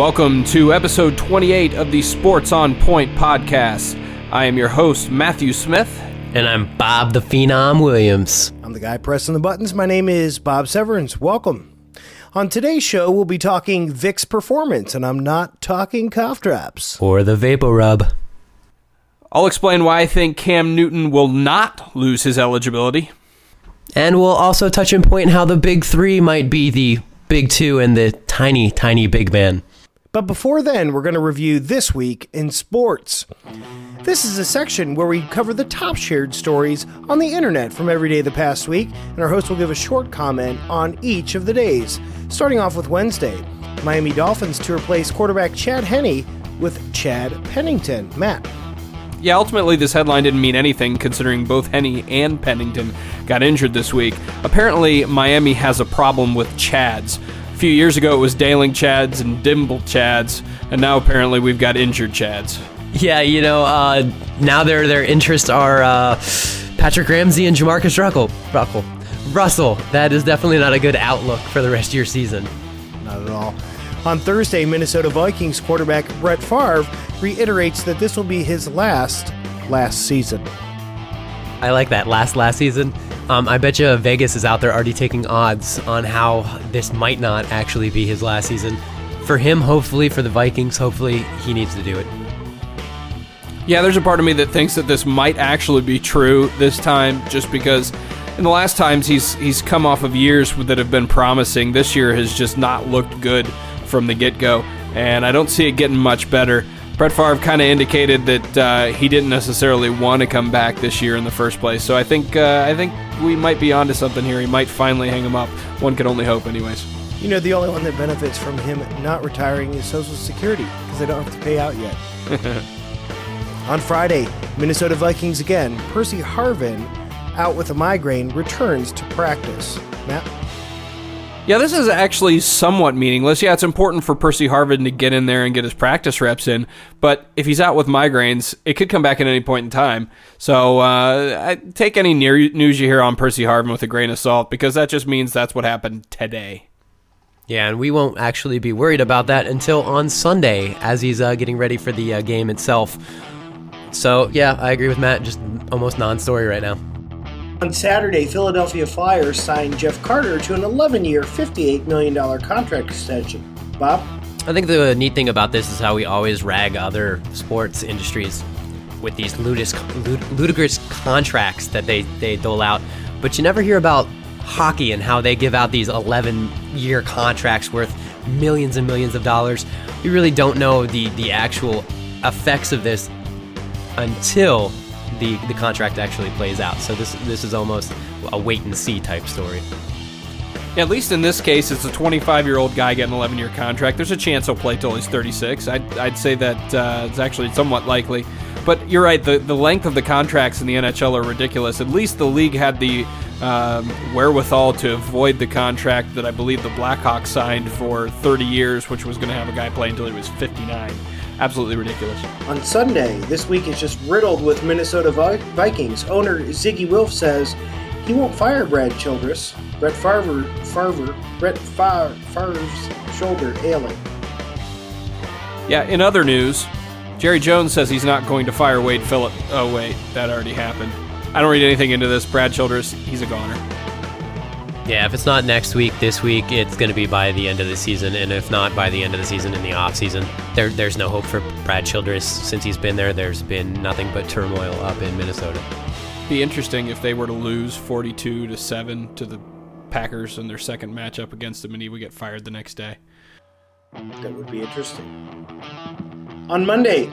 Welcome to episode 28 of the Sports on Point podcast. I am your host, Matthew Smith. And I'm Bob the Phenom Williams. I'm the guy pressing the buttons. My name is Bob Severance. Welcome. On today's show, we'll be talking Vicks Performance, and I'm not talking cough drops. Or the Vapor Rub. I'll explain why I think Cam Newton will not lose his eligibility. And we'll also touch and point how the big three might be the big two and the tiny, tiny big man. But before then, we're going to review This Week in Sports. This is a section where we cover the top shared stories on the internet from every day of the past week, and our host will give a short comment on each of the days. Starting off with Wednesday, Miami Dolphins to replace quarterback Chad Henne with Chad Pennington. Matt. Yeah, ultimately, this headline didn't mean anything considering both Henne and Pennington got injured this week. Apparently, Miami has a problem with Chads few years ago it was dangling Chads and dimpled Chads, and now apparently we've got injured Chads. Yeah, you know, uh, now their their interests are uh, Patrick Ramsey and JaMarcus Russell. Russell. Russell. That is definitely not a good outlook for the rest of your season. Not at all. On Thursday, Minnesota Vikings quarterback Brett Favre reiterates that this will be his last last season. I like that last last season. Um, I bet you Vegas is out there already taking odds on how this might not actually be his last season. For him, hopefully, for the Vikings, hopefully, he needs to do it. Yeah, there's a part of me that thinks that this might actually be true this time, just because in the last times he's he's come off of years that have been promising. This year has just not looked good from the get go, and I don't see it getting much better. Brett Favre kind of indicated that uh, he didn't necessarily want to come back this year in the first place. So I think uh, I think we might be onto something here. He might finally hang him up. One can only hope, anyways. You know, the only one that benefits from him not retiring is Social Security because they don't have to pay out yet. On Friday, Minnesota Vikings again. Percy Harvin, out with a migraine, returns to practice. Matt. Yeah, this is actually somewhat meaningless. Yeah, it's important for Percy Harvin to get in there and get his practice reps in, but if he's out with migraines, it could come back at any point in time. So uh, take any news you hear on Percy Harvin with a grain of salt because that just means that's what happened today. Yeah, and we won't actually be worried about that until on Sunday as he's uh, getting ready for the uh, game itself. So, yeah, I agree with Matt. Just almost non story right now. On Saturday, Philadelphia Flyers signed Jeff Carter to an 11 year, $58 million contract extension. Bob? I think the neat thing about this is how we always rag other sports industries with these ludicrous contracts that they, they dole out, but you never hear about hockey and how they give out these 11 year contracts worth millions and millions of dollars. We really don't know the, the actual effects of this until the, the contract actually plays out. So this this is almost a wait and see type story. At least in this case, it's a 25 year old guy getting an 11 year contract. There's a chance he'll play till he's 36. I'd, I'd say that uh, it's actually somewhat likely. But you're right, the, the length of the contracts in the NHL are ridiculous. At least the league had the um, wherewithal to avoid the contract that I believe the Blackhawks signed for 30 years, which was going to have a guy play until he was 59 absolutely ridiculous. On Sunday, this week is just riddled with Minnesota Vikings. Owner Zygi Wilf says he won't fire Brad Childress. Brett Farver, Favre, Brett Favre, Favre's shoulder ailing. Yeah, in other news, Jerry Jones says he's not going to fire Wade Phillip. Oh, wait, that already happened. I don't read anything into this. Brad Childress, he's a goner. Yeah, if it's not next week, this week, it's going to be by the end of the season, and if not by the end of the season, in the off season, there, there's no hope for Brad Childress since he's been there. There's been nothing but turmoil up in Minnesota. Be interesting if they were to lose 42 to seven to the Packers in their second matchup against them, and he would get fired the next day. That would be interesting. On Monday,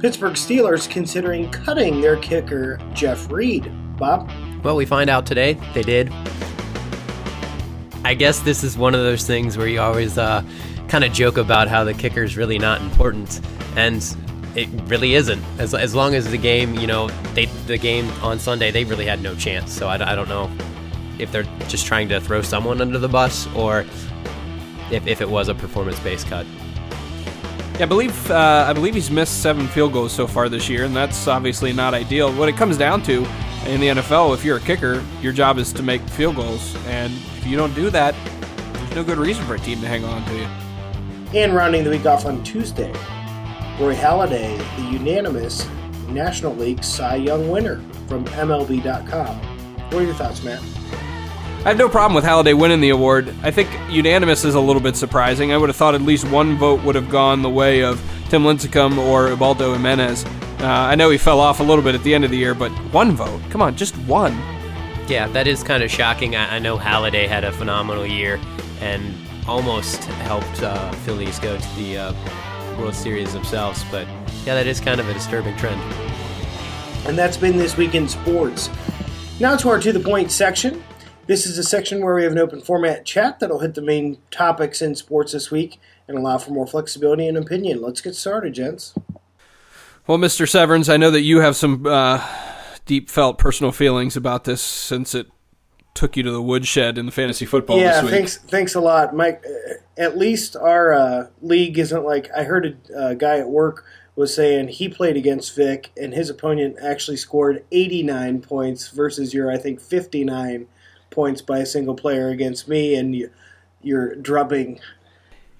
Pittsburgh Steelers considering cutting their kicker Jeff Reed. Bob. Well, we find out today they did. I guess this is one of those things where you always uh, kind of joke about how the kicker is really not important, and it really isn't. As, as long as the game, you know, they the game on Sunday, they really had no chance. So I, I don't know if they're just trying to throw someone under the bus or if, if it was a performance-based cut. Yeah, I believe uh, I believe he's missed seven field goals so far this year, and that's obviously not ideal. What it comes down to in the NFL, if you're a kicker, your job is to make field goals, and if you don't do that, there's no good reason for a team to hang on to you. And rounding the week off on Tuesday, Roy Halladay, the unanimous National League Cy Young winner from MLB.com. What are your thoughts, Matt? I have no problem with Halladay winning the award. I think unanimous is a little bit surprising. I would have thought at least one vote would have gone the way of Tim Lincecum or Ubaldo Jimenez. Uh, I know he fell off a little bit at the end of the year, but one vote? Come on, just one. Yeah, that is kind of shocking. I, I know Halladay had a phenomenal year and almost helped uh, Phillies go to the uh, World Series themselves, but yeah, that is kind of a disturbing trend. And that's been this week in sports. Now to our to the point section. This is a section where we have an open format chat that'll hit the main topics in sports this week and allow for more flexibility and opinion. Let's get started, gents. Well, Mr. Severance, I know that you have some uh, deep felt personal feelings about this since it took you to the woodshed in the fantasy football yeah, this week. thanks, thanks a lot, Mike. Uh, At least our uh, league isn't like I heard a uh, guy at work was saying he played against Vick and his opponent actually scored 89 points versus your I think 59 points by a single player against me, and you, you're drubbing.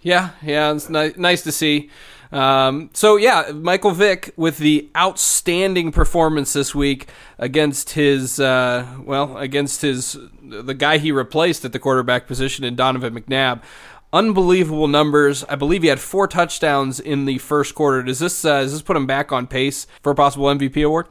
Yeah, yeah, it's ni- nice to see. Um, so yeah, Michael Vick with the outstanding performance this week against his uh, well against his the guy he replaced at the quarterback position in Donovan McNabb. Unbelievable numbers. I believe he had four touchdowns in the first quarter. Does this uh, does this put him back on pace for a possible MVP award?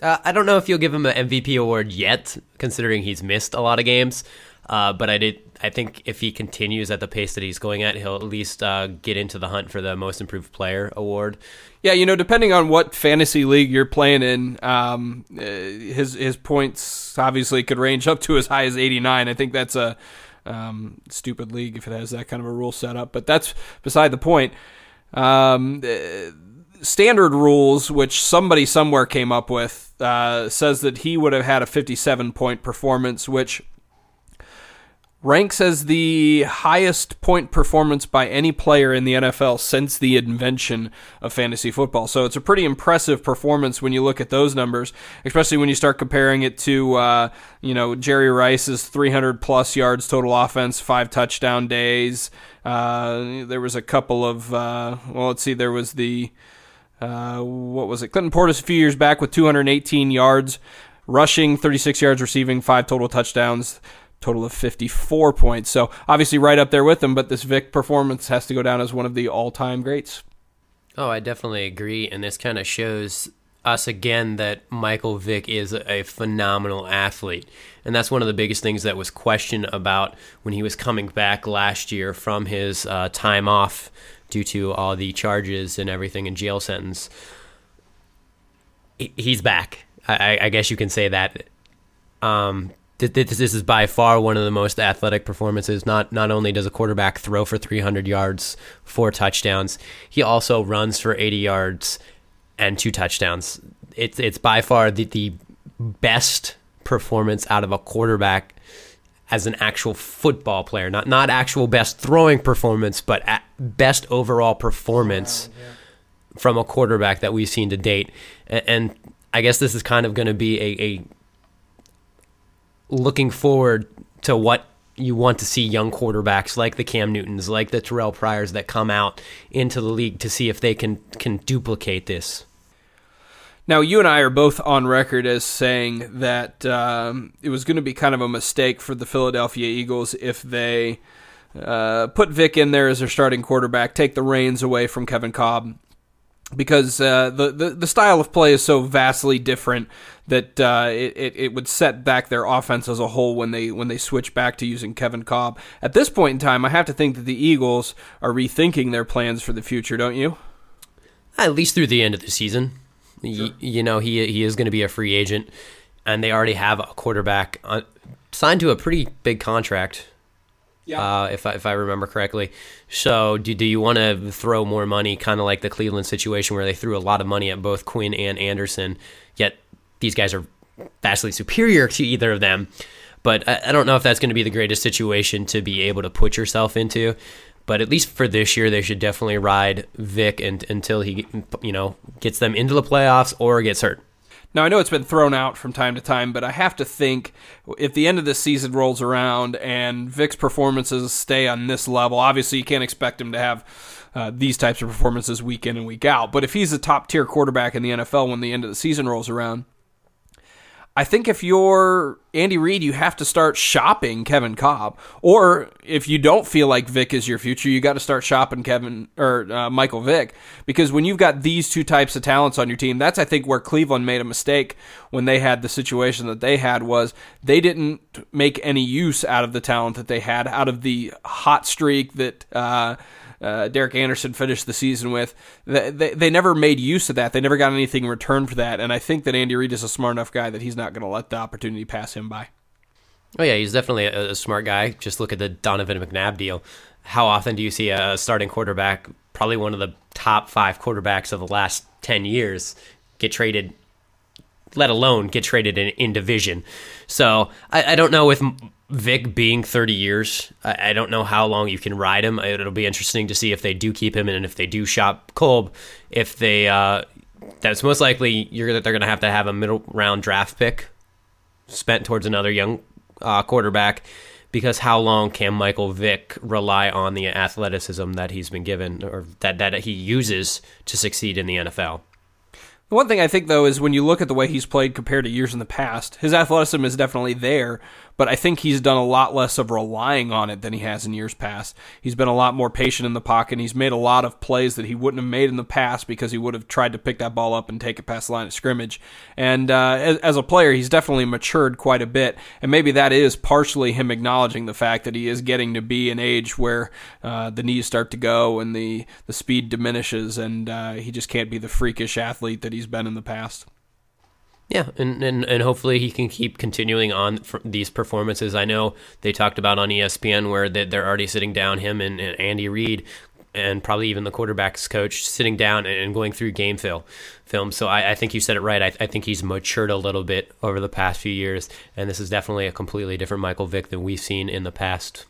Uh, I don't know if you'll give him an MVP award yet, considering he's missed a lot of games. Uh, but I did. I think if he continues at the pace that he's going at, he'll at least uh, get into the hunt for the Most Improved Player award. Yeah, you know, depending on what fantasy league you're playing in, um, uh, his his points obviously could range up to as high as 89. I think that's a um, stupid league if it has that kind of a rule set up, but that's beside the point. Um, uh, standard rules, which somebody somewhere came up with, uh, says that he would have had a 57 point performance, which ranks as the highest point performance by any player in the NFL since the invention of fantasy football. So it's a pretty impressive performance when you look at those numbers, especially when you start comparing it to, uh, you know, Jerry Rice's 300 plus yards total offense, five touchdown days. Uh, there was a couple of, uh, well, let's see, there was the, uh, what was it? Clinton Portis a few years back with 218 yards rushing, 36 yards receiving, five total touchdowns total of 54 points. So obviously right up there with him, but this Vick performance has to go down as one of the all-time greats. Oh, I definitely agree, and this kind of shows us again that Michael Vick is a phenomenal athlete. And that's one of the biggest things that was questioned about when he was coming back last year from his uh, time off due to all the charges and everything in jail sentence. He's back. I, I guess you can say that. Um, this is by far one of the most athletic performances. Not not only does a quarterback throw for 300 yards, four touchdowns, he also runs for 80 yards and two touchdowns. It's it's by far the, the best performance out of a quarterback as an actual football player. Not not actual best throwing performance, but best overall performance yeah. from a quarterback that we've seen to date. And, and I guess this is kind of going to be a, a looking forward to what you want to see young quarterbacks like the Cam Newtons, like the Terrell Pryors that come out into the league to see if they can can duplicate this. Now, you and I are both on record as saying that um, it was going to be kind of a mistake for the Philadelphia Eagles if they uh, put Vick in there as their starting quarterback, take the reins away from Kevin Kolb, because uh, the, the the style of play is so vastly different that uh, it, it would set back their offense as a whole when they when they switch back to using Kevin Kolb. At this point in time, I have to think that the Eagles are rethinking their plans for the future, don't you? At least through the end of the season. Sure. You, you, know, he he is going to be a free agent, and they already have a quarterback on, signed to a pretty big contract. Yeah. Uh, if I, if I remember correctly. So do do you want to throw more money, kind of like the Cleveland situation where they threw a lot of money at both Quinn and Anderson, yet these guys are vastly superior to either of them. But I, I don't know if that's going to be the greatest situation to be able to put yourself into. But at least for this year, they should definitely ride Vick and, until he, you know, gets them into the playoffs or gets hurt. Now I know it's been thrown out from time to time, but I have to think if the end of the season rolls around and Vick's performances stay on this level, obviously you can't expect him to have uh, these types of performances week in and week out. But if he's a top tier quarterback in the NFL when the end of the season rolls around, I think if you're Andy Reid, you have to start shopping Kevin Kolb. Or if you don't feel like Vick is your future, you got to start shopping Kevin or uh, Michael Vick because when you've got these two types of talents on your team, that's I think where Cleveland made a mistake when they had the situation that they had was they didn't make any use out of the talent that they had out of the hot streak that. Uh, uh, Derek Anderson finished the season with. They, they, they, never made use of that. They never got anything in return for that. And I think that Andy Reid is a smart enough guy that he's not going to let the opportunity pass him by. Oh yeah, he's definitely a, a, smart guy. Just look at the Donovan McNabb deal. How often do you see a starting quarterback, probably one of the top five quarterbacks of the last ten years, get traded? Let alone get traded in, in division. So I, I don't know if Vick being 30 years, I, I, don't know how long you can ride him. It'll be interesting to see if they do keep him and if they do shop Kolb. If they, uh, that's most likely you're they're going to have to have a middle round draft pick spent towards another young uh, quarterback. Because how long can Michael Vick rely on the athleticism that he's been given or that, that he uses to succeed in the NFL? The one thing I think though is when you look at the way he's played compared to years in the past, his athleticism is definitely there, but I think he's done a lot less of relying on it than he has in years past. He's been a lot more patient in the pocket. He's made a lot of plays that he wouldn't have made in the past because he would have tried to pick that ball up and take it past the line of scrimmage. And uh, as, as, a player, he's definitely matured quite a bit. And maybe that is partially him acknowledging the fact that he is getting to be an age where uh, the knees start to go and the, the speed diminishes, and uh, he just can't be the freakish athlete that he's been in the past. Yeah, and, and, and hopefully he can keep continuing on these performances. I know they talked about on ESPN where they're already sitting down him and, and Andy Reid and probably even the quarterback's coach sitting down and going through game film. Film. So I, I think you said it right. I, I, think he's matured a little bit over the past few years, and this is definitely a completely different Michael Vick than we've seen in the past.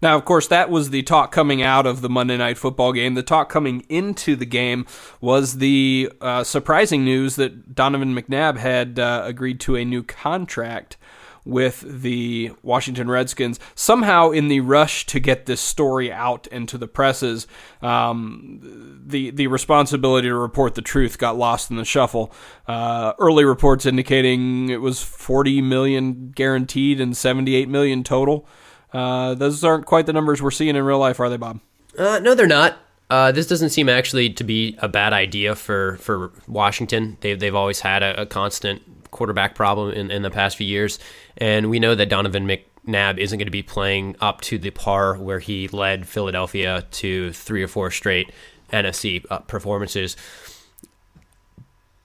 Now, of course, that was the talk coming out of the Monday Night Football game. The talk coming into the game was the uh, surprising news that Donovan McNabb had uh, agreed to a new contract with the Washington Redskins. Somehow, in the rush to get this story out into the presses, um, the the responsibility to report the truth got lost in the shuffle. Uh, early reports indicating it was 40 million guaranteed and 78 million total. Uh, those aren't quite the numbers we're seeing in real life, are they, Bob? Uh, no, they're not. Uh, this doesn't seem actually to be a bad idea for, for Washington. They've, they've always had a, a constant quarterback problem in, in the past few years. And we know that Donovan McNabb isn't going to be playing up to the par where he led Philadelphia to three or four straight NFC uh, performances.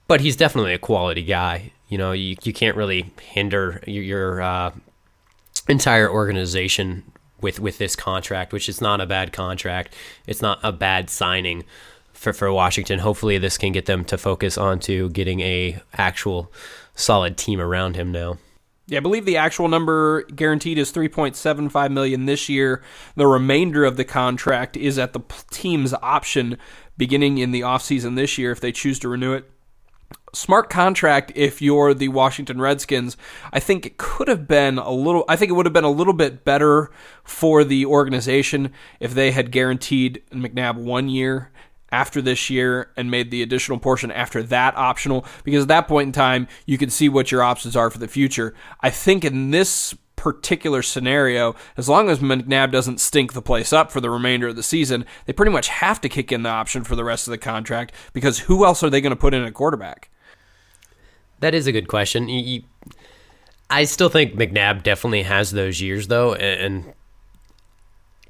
But he's definitely a quality guy. You know, you, you can't really hinder your, your uh, entire organization with with this contract, which is not a bad contract. It's not a bad signing for for Washington. Hopefully, this can get them to focus on to getting a actual solid team around him now. Yeah, I believe the actual number guaranteed is 3.75 million this year. The remainder of the contract is at the team's option beginning in the offseason this year if they choose to renew it smart contract if you're the Washington Redskins. I think it could have been a little I think it would have been a little bit better for the organization if they had guaranteed McNabb 1 year after this year and made the additional portion after that optional because at that point in time you can see what your options are for the future. I think in this particular scenario, as long as McNabb doesn't stink the place up for the remainder of the season, they pretty much have to kick in the option for the rest of the contract because who else are they going to put in a quarterback? That is a good question. You, you, I still think McNabb definitely has those years though, and,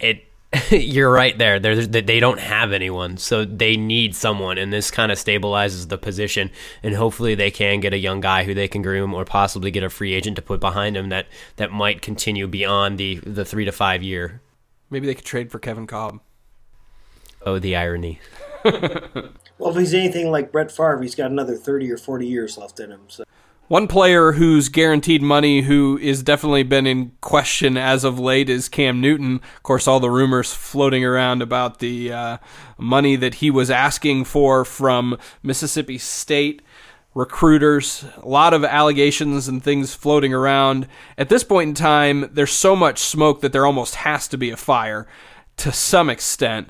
it. you're right there. They're, they don't have anyone, so they need someone, and this kind of stabilizes the position. And hopefully, they can get a young guy who they can groom, or possibly get a free agent to put behind him that that might continue beyond the the three to five year. Maybe they could trade for Kevin Kolb. Oh, the irony. Well, if he's anything like Brett Favre, he's got another 30 or 40 years left in him. So. One player who's guaranteed money, who is definitely been in question as of late, is Cam Newton. Of course, all the rumors floating around about the uh, money that he was asking for from Mississippi State. recruiters, a lot of allegations and things floating around. At this point in time, there's so much smoke that there almost has to be a fire to some extent.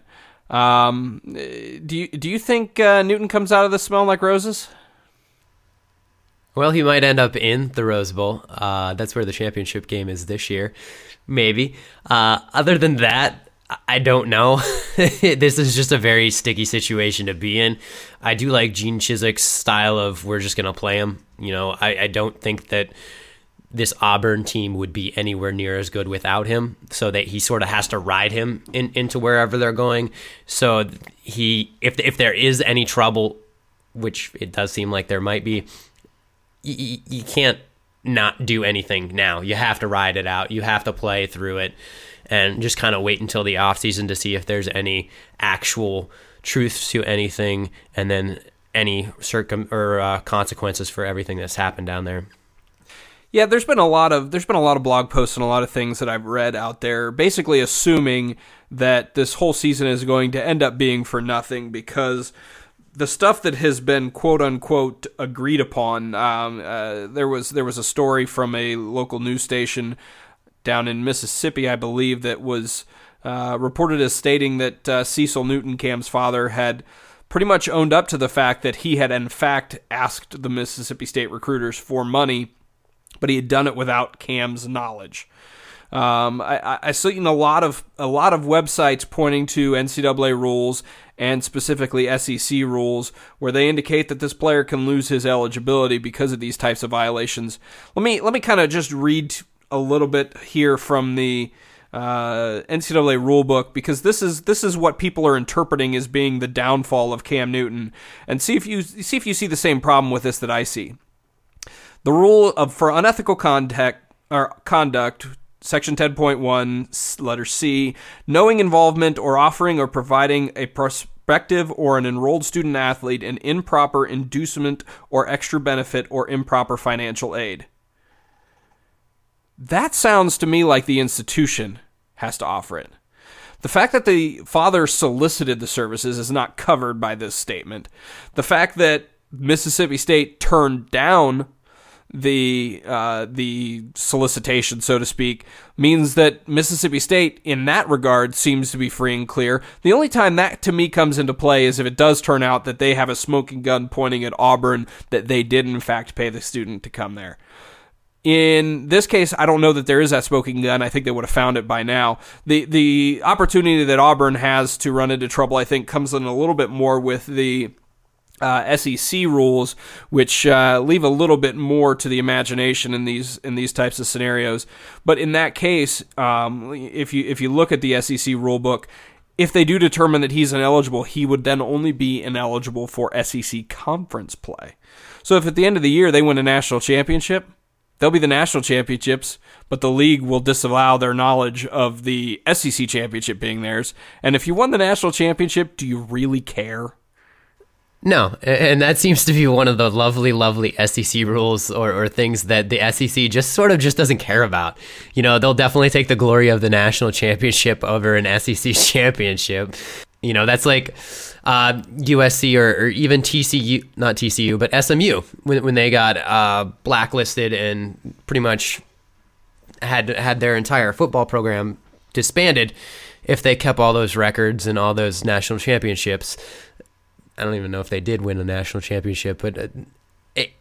Um, do you do you think uh, Newton comes out of this smelling like roses? Well, he might end up in the Rose Bowl. Uh, that's where the championship game is this year, maybe. Uh, other than that, I don't know. this is just a very sticky situation to be in. I do like Gene Chizik's style of we're just going to play him. You know, I, I don't think that this Auburn team would be anywhere near as good without him. So that he sort of has to ride him in, into wherever they're going. So he, if if there is any trouble, which it does seem like there might be, you, you can't not do anything now. You have to ride it out. You have to play through it and just kind of wait until the off season to see if there's any actual truth to anything and then any circum or uh, consequences for everything that's happened down there. Yeah, there's been a lot of there's been a lot of blog posts and a lot of things that I've read out there basically assuming that this whole season is going to end up being for nothing because the stuff that has been quote unquote agreed upon. Um, uh, there was there was a story from a local news station down in Mississippi, I believe, that was uh, reported as stating that uh, Cecil Newton, Cam's father, had pretty much owned up to the fact that he had in fact asked the Mississippi State recruiters for money, but he had done it without Cam's knowledge. Um, I, I seen a lot of a lot of websites pointing to NCAA rules and specifically SEC rules where they indicate that this player can lose his eligibility because of these types of violations. Let me let me kind of just read a little bit here from the uh, NCAA rulebook because this is this is what people are interpreting as being the downfall of Cam Newton, and see if you see if you see the same problem with this that I see. The rule of for unethical contact or conduct Section 10.1, letter C, knowing involvement or offering or providing a prospective or an enrolled student athlete an improper inducement or extra benefit or improper financial aid. That sounds to me like the institution has to offer it. The fact that the father solicited the services is not covered by this statement. The fact that Mississippi State turned down the uh, the solicitation, so to speak, means that Mississippi State, in that regard, seems to be free and clear. The only time that to me comes into play is if it does turn out that they have a smoking gun pointing at Auburn that they did in fact pay the student to come there. In this case, I don't know that there is that smoking gun. I think they would have found it by now. The the opportunity that Auburn has to run into trouble, I think, comes in a little bit more with the uh, SEC rules, which uh, leave a little bit more to the imagination in these in these types of scenarios. But in that case, um, if you if you look at the SEC rule book, if they do determine that he's ineligible, he would then only be ineligible for SEC conference play. So if at the end of the year they win a national championship, they'll be the national championships, but the league will disallow their knowledge of the SEC championship being theirs. And if you won the national championship, do you really care? No, and that seems to be one of the lovely, lovely SEC rules or, or things that the SEC just sort of just doesn't care about. You know, they'll definitely take the glory of the national championship over an SEC championship. You know, that's like uh, USC or, or, even TCU, not TCU, but SMU when, when they got uh, blacklisted and pretty much had had their entire football program disbanded if they kept all those records and all those national championships. I don't even know if they did win a national championship, but uh, it,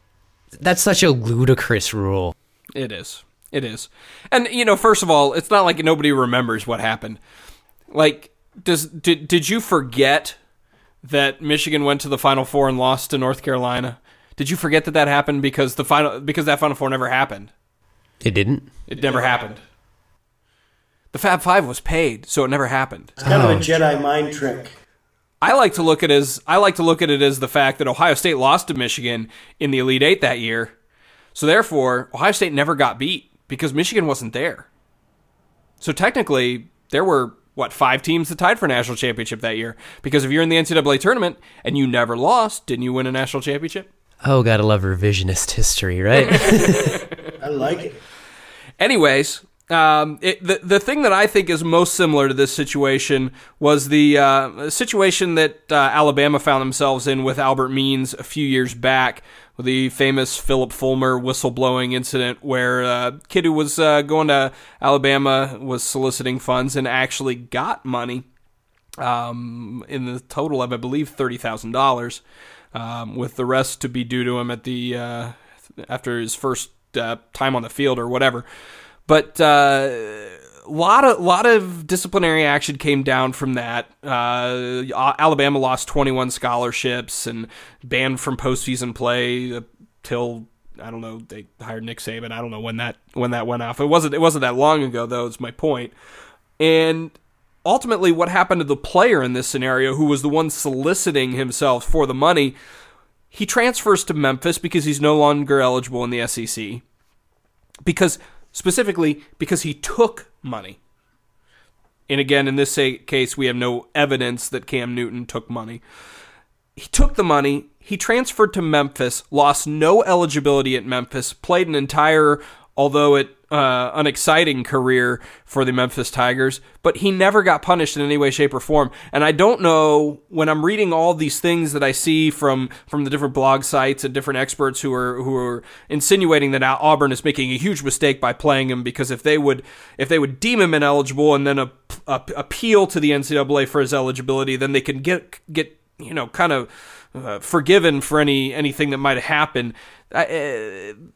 that's such a ludicrous rule. It is. It is. And you know, first of all, it's not like nobody remembers what happened. Like does did did you forget that Michigan went to the final 4 and lost to North Carolina? Did you forget that that happened because the final because that final 4 never happened? It didn't. It never happened. The Fab 5 was paid, so it never happened. It's kind oh. of a Jedi mind trick. I like to look at it as I like to look at it as the fact that Ohio State lost to Michigan in the Elite Eight that year. So therefore, Ohio State never got beat because Michigan wasn't there. So technically, there were what five teams that tied for national championship that year. Because if you're in the NCAA tournament and you never lost, didn't you win a national championship? Oh, gotta love revisionist history, right? I like it. Anyways, um, it, the the thing that I think is most similar to this situation was the uh, situation that uh, Alabama found themselves in with Albert Means a few years back, with the famous Phillip Fulmer whistleblowing incident where a uh, kid who was uh, going to Alabama was soliciting funds and actually got money um, in the total of, I believe, thirty thousand um, dollars, with the rest to be due to him at the uh, after his first uh, time on the field or whatever. But uh, lot of lot of disciplinary action came down from that. Uh, Alabama lost 21 scholarships and banned from postseason play till I don't know they hired Nick Saban. I don't know when that when that went off. It wasn't it wasn't that long ago though. Is my point. And ultimately, what happened to the player in this scenario, who was the one soliciting himself for the money? He transfers to Memphis because he's no longer eligible in the SEC. Because specifically because he took money. And again, in this case, we have no evidence that Cam Newton took money. He took the money, he transferred to Memphis, lost no eligibility at Memphis, played an entire, although it uh, unexciting career for the Memphis Tigers, but he never got punished in any way, shape, or form. And I don't know when I'm reading all these things that I see from from the different blog sites and different experts who are who are insinuating that Auburn is making a huge mistake by playing him because if they would if they would deem him ineligible and then a, a, appeal to the NCAA for his eligibility, then they can get get you know kind of uh, forgiven for any anything that might have happened. Uh,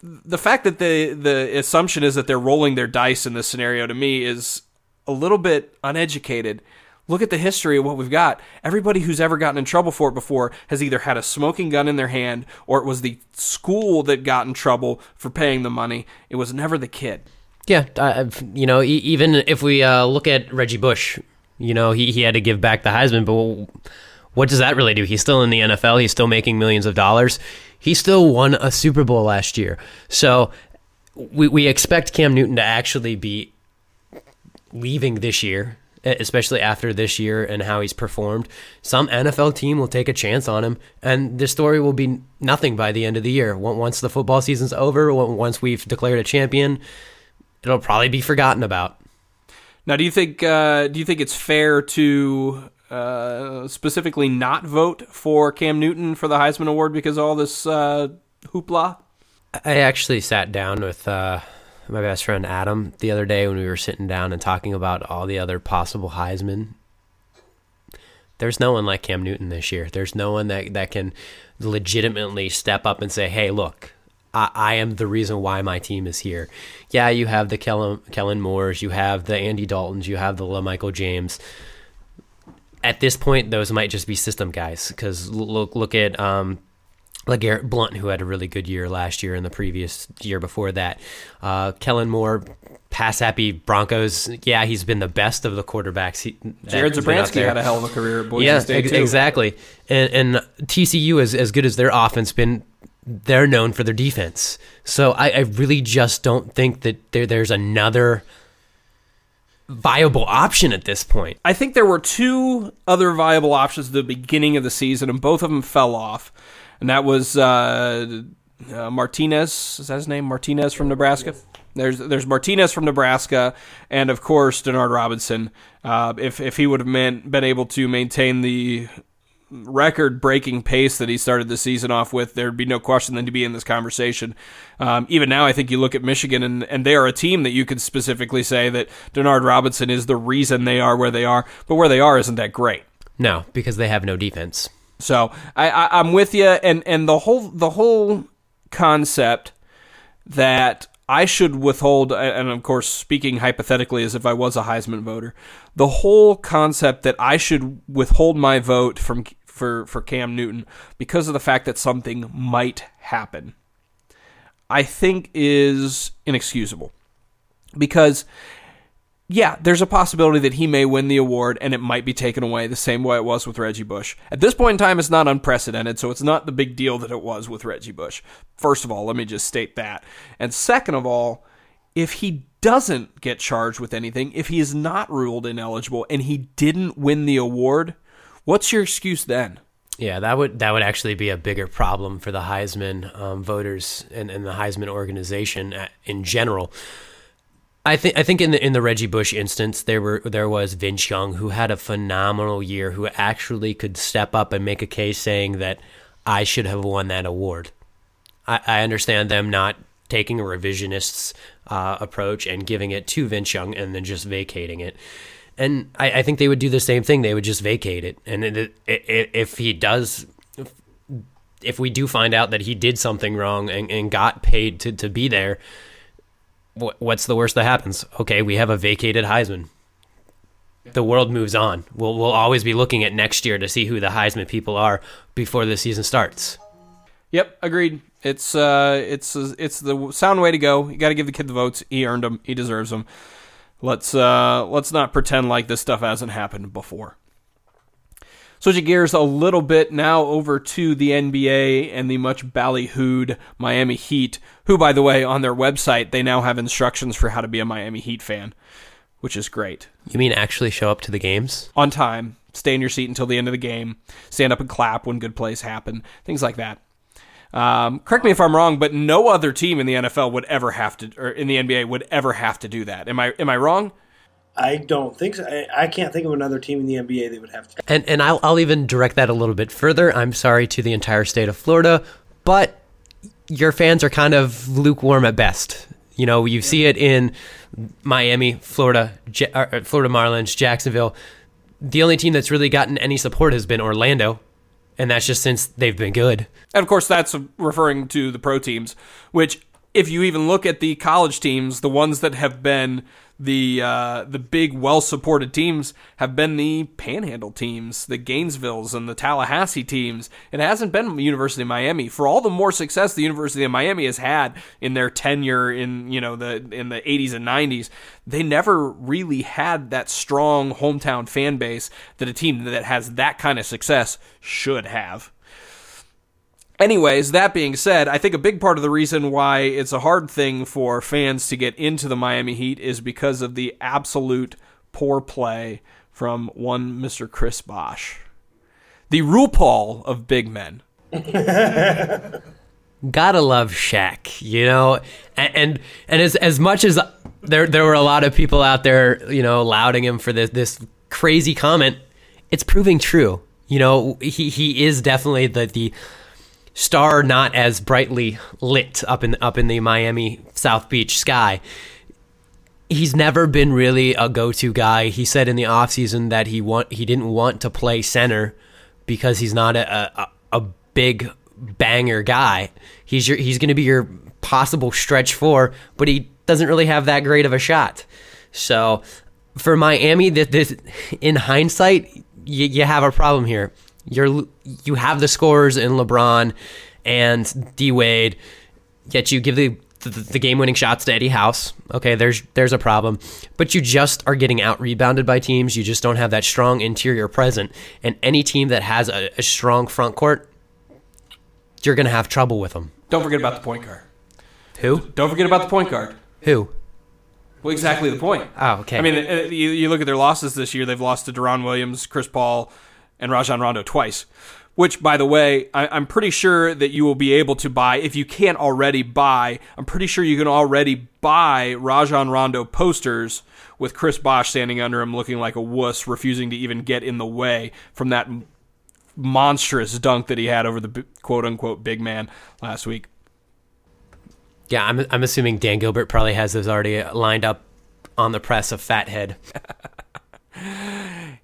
the fact that the the assumption is that they're rolling their dice in this scenario to me is a little bit uneducated. Look at the history of what we've got. Everybody who's ever gotten in trouble for it before has either had a smoking gun in their hand or it was the school that got in trouble for paying the money. It was never the kid. Yeah, uh, you know, even if we uh, look at Reggie Bush, you know, he, he had to give back the Heisman, but what does that really do? He's still in the NFL. He's still making millions of dollars. He still won a Super Bowl last year. So we, we expect Cam Newton to actually be leaving this year, especially after this year and how he's performed. Some NFL team will take a chance on him, and this story will be nothing by the end of the year. Once the football season's over, once we've declared a champion, it'll probably be forgotten about. Now, do you think uh, do you think it's fair to uh, specifically not vote for Cam Newton for the Heisman Award because all this uh, hoopla? I actually sat down with uh, my best friend Adam the other day when we were sitting down and talking about all the other possible Heisman. There's no one like Cam Newton this year. There's no one that, that can legitimately step up and say, hey, look, I, I am the reason why my team is here. Yeah, you have the Kellen, Kellen Moores, you have the Andy Daltons, you have the LaMichael James at this point, those might just be system guys. Because look, look at um, LeGarrette Blount, who had a really good year last year and the previous year before that. Uh, Kellen Moore, pass happy Broncos. Yeah, he's been the best of the quarterbacks. He, Jared Zabransky had a hell of a career at Boise yeah, State. Ex- exactly. And, and TCU, is as good as their offense been, they're known for their defense. So I, I really just don't think that there, there's another – viable option at this point. I think there were two other viable options at the beginning of the season, and both of them fell off. And that was uh, uh, Martinez. Is that his name? Martinez from Nebraska. There's there's Martinez from Nebraska, and of course Denard Robinson. Uh, if if he would have been able to maintain the record breaking pace that he started the season off with, there'd be no question then to be in this conversation. Um, even now, I think you look at Michigan and, and they are a team that you could specifically say that Denard Robinson is the reason they are where they are, but where they are isn't that great. No, because they have no defense. So I, I, I'm with you, and, and the whole the whole concept that I should withhold, and of course, speaking hypothetically as if I was a Heisman voter, the whole concept that I should withhold my vote from for for Cam Newton because of the fact that something might happen, I think is inexcusable. Because yeah, there's a possibility that he may win the award and it might be taken away the same way it was with Reggie Bush. At this point in time, it's not unprecedented, so it's not the big deal that it was with Reggie Bush. First of all, let me just state that. And second of all, if he doesn't get charged with anything, if he is not ruled ineligible and he didn't win the award, what's your excuse then? Yeah, that would that would actually be a bigger problem for the Heisman um, voters and, and the Heisman organization uh, in general. I think I think in the in the Reggie Bush instance, there were there was Vince Young who had a phenomenal year, who actually could step up and make a case saying that I should have won that award. I, I understand them not taking a revisionist's uh, approach and giving it to Vince Young and then just vacating it. And I, I think they would do the same thing. They would just vacate it. And it, it, it, if he does, if, if we do find out that he did something wrong and, and got paid to, to be there, what, what's the worst that happens? Okay, we have a vacated Heisman. The world moves on. We'll, we'll always be looking at next year to see who the Heisman people are before the season starts. Yep, agreed. It's uh, it's it's the sound way to go. You got to give the kid the votes. He earned them. He deserves them. Let's uh, let's not pretend like this stuff hasn't happened before. Switching gears a little bit now over to the NBA and the much ballyhooed Miami Heat, who, by the way, on their website, they now have instructions for how to be a Miami Heat fan, which is great. You mean actually show up to the games? On time, stay in your seat until the end of the game, stand up and clap when good plays happen, things like that. Um, correct me if I'm wrong, but no other team in the NFL would ever have to, or in the NBA would ever have to do that. Am I am I wrong? I don't think so. I, I, can't think of another team in the NBA that would have to. And and I'll, I'll even direct that a little bit further. I'm sorry to the entire state of Florida, but your fans are kind of lukewarm at best. You know, you see it in Miami, Florida, uh, Florida Marlins, Jacksonville. The only team that's really gotten any support has been Orlando, and that's just since they've been good. And of course, that's referring to the pro teams, which, if you even look at the college teams, the ones that have been the uh, the big, well supported teams have been the Panhandle teams, the Gainesvilles and the Tallahassee teams. It hasn't been University of Miami. For all the more success the University of Miami has had in their tenure in you know the in the 80s and 90s, they never really had that strong hometown fan base that a team that has that kind of success should have. Anyways, that being said, I think a big part of the reason why it's a hard thing for fans to get into the Miami Heat is because of the absolute poor play from one Mr. Chris Bosh. The RuPaul of big men. Gotta love Shaq, you know, and, and and as as much as there there were a lot of people out there, you know, lauding him for this this crazy comment, it's proving true. You know, he he is definitely the the star not as brightly lit up in up in the Miami South Beach sky. He's never been really a go-to guy. He said in the offseason that he want he didn't want to play center because he's not a a, a big banger guy. He's your he's going to be your possible stretch four, but he doesn't really have that great of a shot. So for Miami, this, this in hindsight, you, you have a problem here. You're you have the scores in LeBron and D Wade, yet you give the the, the game winning shots to Eddie House. Okay, there's there's a problem, but you just are getting out rebounded by teams. You just don't have that strong interior present, and any team that has a, a strong front court, you're gonna have trouble with them. Don't forget about the point guard. Who? Don't forget about the point guard. Who? Well, exactly the point. Oh, okay. I mean, uh, you, you look at their losses this year. They've lost to Deron Williams, Chris Paul, and Rajon Rondo twice. Which, by the way, I, am pretty sure that you will be able to buy. If you can't already buy, I'm pretty sure you can already buy Rajon Rondo posters with Chris Bosh standing under him looking like a wuss, refusing to even get in the way from that monstrous dunk that he had over the quote unquote big man last week. Yeah, I'm, I'm assuming Dan Gilbert probably has those already lined up on the press of Fathead.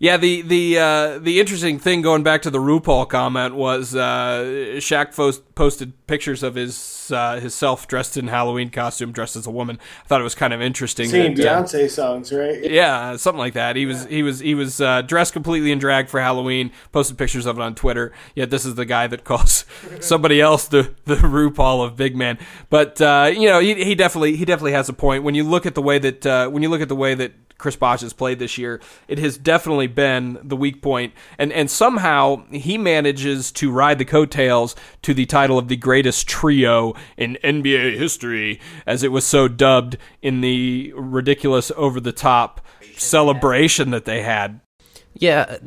Yeah, the the uh, the interesting thing going back to the RuPaul comment was uh, Shaq post, posted pictures of his uh, his self dressed in Halloween costume, dressed as a woman. I thought it was kind of interesting. Singing that, uh, Beyonce songs, right? Yeah, something like that. He was he was he was uh, dressed completely in drag for Halloween. Posted pictures of it on Twitter. Yet this is the guy that calls somebody else the the RuPaul of big man. But uh, you know, he, he definitely he definitely has a point when you look at the way that when you look at the way that Chris Bosh has played this year, it has definitely been the weak point. And and somehow he manages to ride the coattails to the title of the greatest trio in NBA history, as it was so dubbed in the ridiculous over the top celebration that they had. Yeah,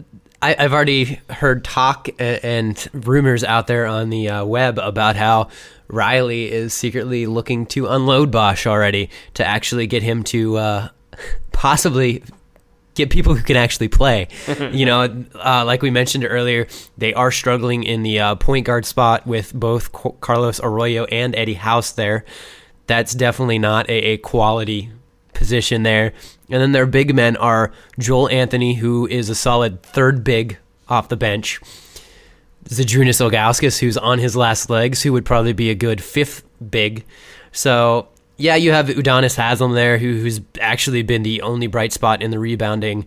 I, have already heard talk and rumors out there on the uh, web about how Riley is secretly looking to unload Bosh already to actually get him to uh, possibly get people who can actually play. you know, uh, like we mentioned earlier, they are struggling in the uh, point guard spot with both Carlos Arroyo and Eddie House there. That's definitely not a, a quality position there. And then their big men are Joel Anthony, who is a solid third big off the bench. Zydrunas Ilgauskas, who's on his last legs, who would probably be a good fifth big. So yeah, you have Udonis Haslem there, who, who's actually been the only bright spot in the rebounding.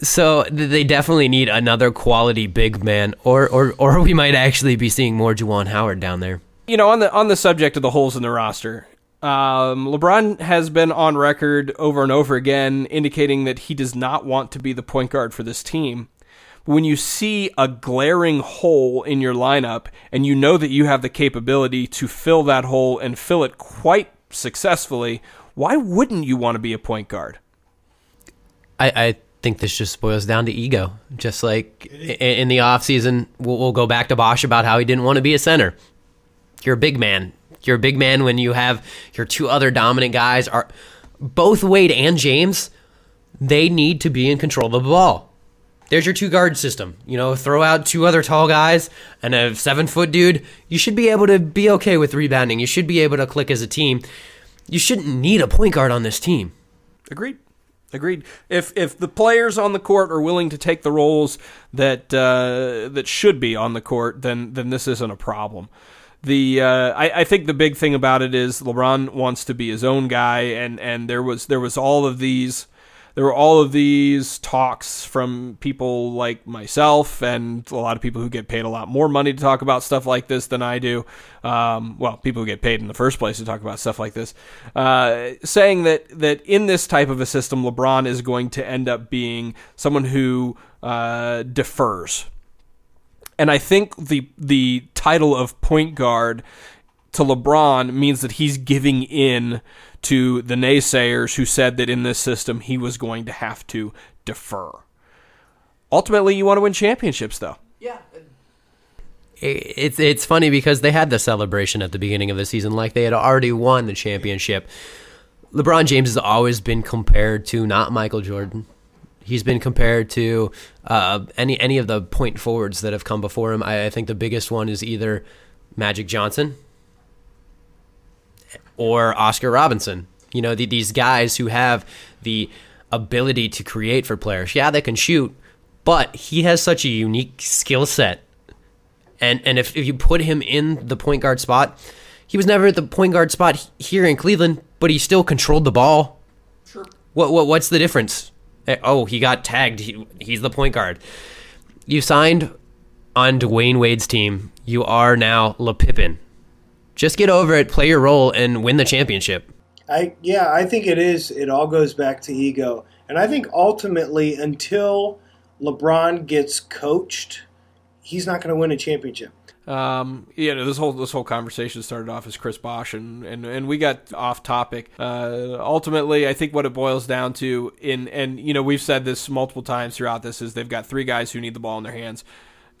So they definitely need another quality big man, or or or we might actually be seeing more Juwan Howard down there. You know, on the on the subject of the holes in the roster, um, LeBron has been on record over and over again indicating that he does not want to be the point guard for this team. When you see a glaring hole in your lineup and you know that you have the capability to fill that hole and fill it quite successfully, why wouldn't you want to be a point guard? I, I think this just boils down to ego. Just like in the offseason, we'll, we'll go back to Bosh about how he didn't want to be a center. You're a big man. You're a big man when you have your two other dominant guys are both Wade and James. They need to be in control of the ball. There's your two guard system. You know, throw out two other tall guys and a seven foot dude. You should be able to be okay with rebounding. You should be able to click as a team. You shouldn't need a point guard on this team. Agreed. Agreed. If if the players on the court are willing to take the roles that uh, that should be on the court, then then this isn't a problem. The uh, I, I think the big thing about it is LeBron wants to be his own guy, and and there was there was all of these there were all of these talks from people like myself and a lot of people who get paid a lot more money to talk about stuff like this than I do. Um, well, people who get paid in the first place to talk about stuff like this, uh, saying that that in this type of a system, LeBron is going to end up being someone who uh, defers. And I think the the title of point guard to LeBron means that he's giving in to the naysayers who said that in this system he was going to have to defer. Ultimately, you want to win championships, though. Yeah. It's it's funny because they had the celebration at the beginning of the season, like they had already won the championship. LeBron James has always been compared to not Michael Jordan. He's been compared to uh, any any of the point forwards that have come before him. I, I think the biggest one is either Magic Johnson or Oscar Robinson. You know, the, these guys who have the ability to create for players. Yeah, they can shoot, but he has such a unique skill set. And and if, if you put him in the point guard spot, he was never at the point guard spot here in Cleveland, but he still controlled the ball. Sure. What what what's the difference? Eh, oh, he got tagged. He, he's the point guard. You signed on Dwyane Wade's team. You are now Le Pippen just get over it, play your role, and win the championship. I yeah, I think it is. It all goes back to ego, and I think ultimately, until LeBron gets coached, he's not going to win a championship. Um, yeah, this whole this whole conversation started off as Chris Bosh, and, and, and we got off topic. Uh, ultimately, I think what it boils down to, in and you know we've said this multiple times throughout this, is they've got three guys who need the ball in their hands.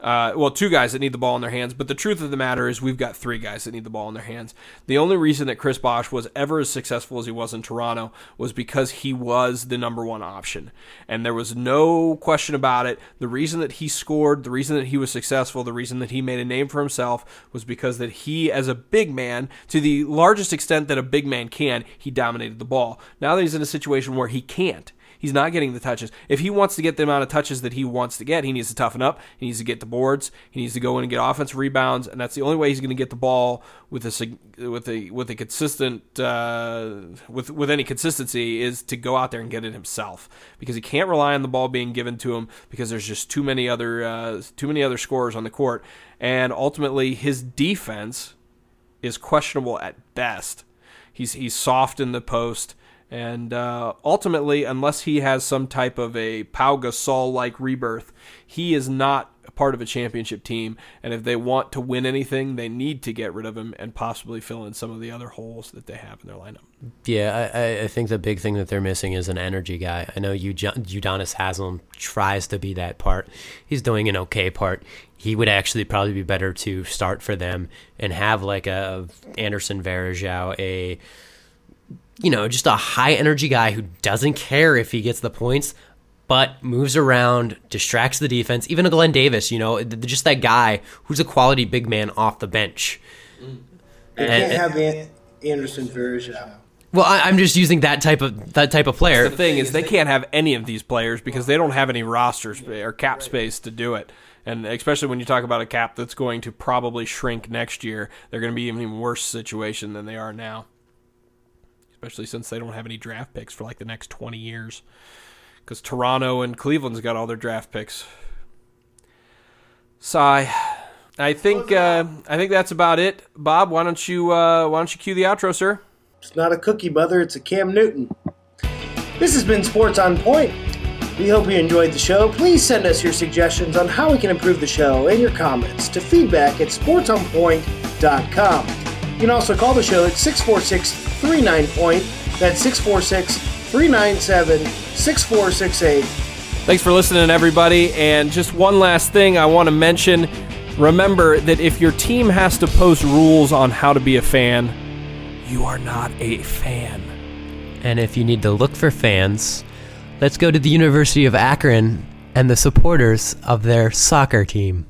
Uh, well, two guys that need the ball in their hands, but the truth of the matter is we've got three guys that need the ball in their hands. The only reason that Chris Bosh was ever as successful as he was in Toronto was because he was the number one option. And there was no question about it. The reason that he scored, the reason that he was successful, the reason that he made a name for himself was because that he, as a big man, to the largest extent that a big man can, he dominated the ball. Now that he's in a situation where he can't He's not getting the touches. If he wants to get the amount of touches that he wants to get, he needs to toughen up. He needs to get the boards. He needs to go in and get offensive rebounds, and that's the only way he's going to get the ball with a with a with a consistent uh, with with any consistency is to go out there and get it himself because he can't rely on the ball being given to him because there's just too many other uh, too many other scorers on the court, and ultimately his defense is questionable at best. He's he's soft in the post. And uh, ultimately, unless he has some type of a Pau Gasol like rebirth, he is not part of a championship team. And if they want to win anything, they need to get rid of him and possibly fill in some of the other holes that they have in their lineup. Yeah, I, I think the big thing that they're missing is an energy guy. I know Udonis Haslem tries to be that part. He's doing an okay part. He would actually probably be better to start for them and have like a Anderson Varejao, a you know, just a high energy guy who doesn't care if he gets the points. but moves around, distracts the defense. Even a Glen Davis, you know, just that guy who's a quality big man off the bench. They can't have An- Anderson Varejao. Well, I, am just using that type of that type of player. The thing is, they can't have any of these players because they don't have any rosters or cap space to do it. And especially when you talk about a cap that's going to probably shrink next year, they're going to be in an even worse situation than they are now. Especially since they don't have any draft picks for like the next 20 years. Because Toronto and Cleveland's got all their draft picks. Sigh. I think uh, I think that's about it. Bob, why don't you uh, why don't you cue the outro, sir? It's not a cookie, mother. It's a Cam Newton. This has been Sports on Point. We hope you enjoyed the show. Please send us your suggestions on how we can improve the show and your comments to feedback at sportsonpoint.com. You can also call the show at 646 39 Point. That's 646 397 6468. Thanks for listening, everybody. And just one last thing I want to mention remember that if your team has to post rules on how to be a fan, you are not a fan. And if you need to look for fans, Let's go to the University of Akron and the supporters of their soccer team.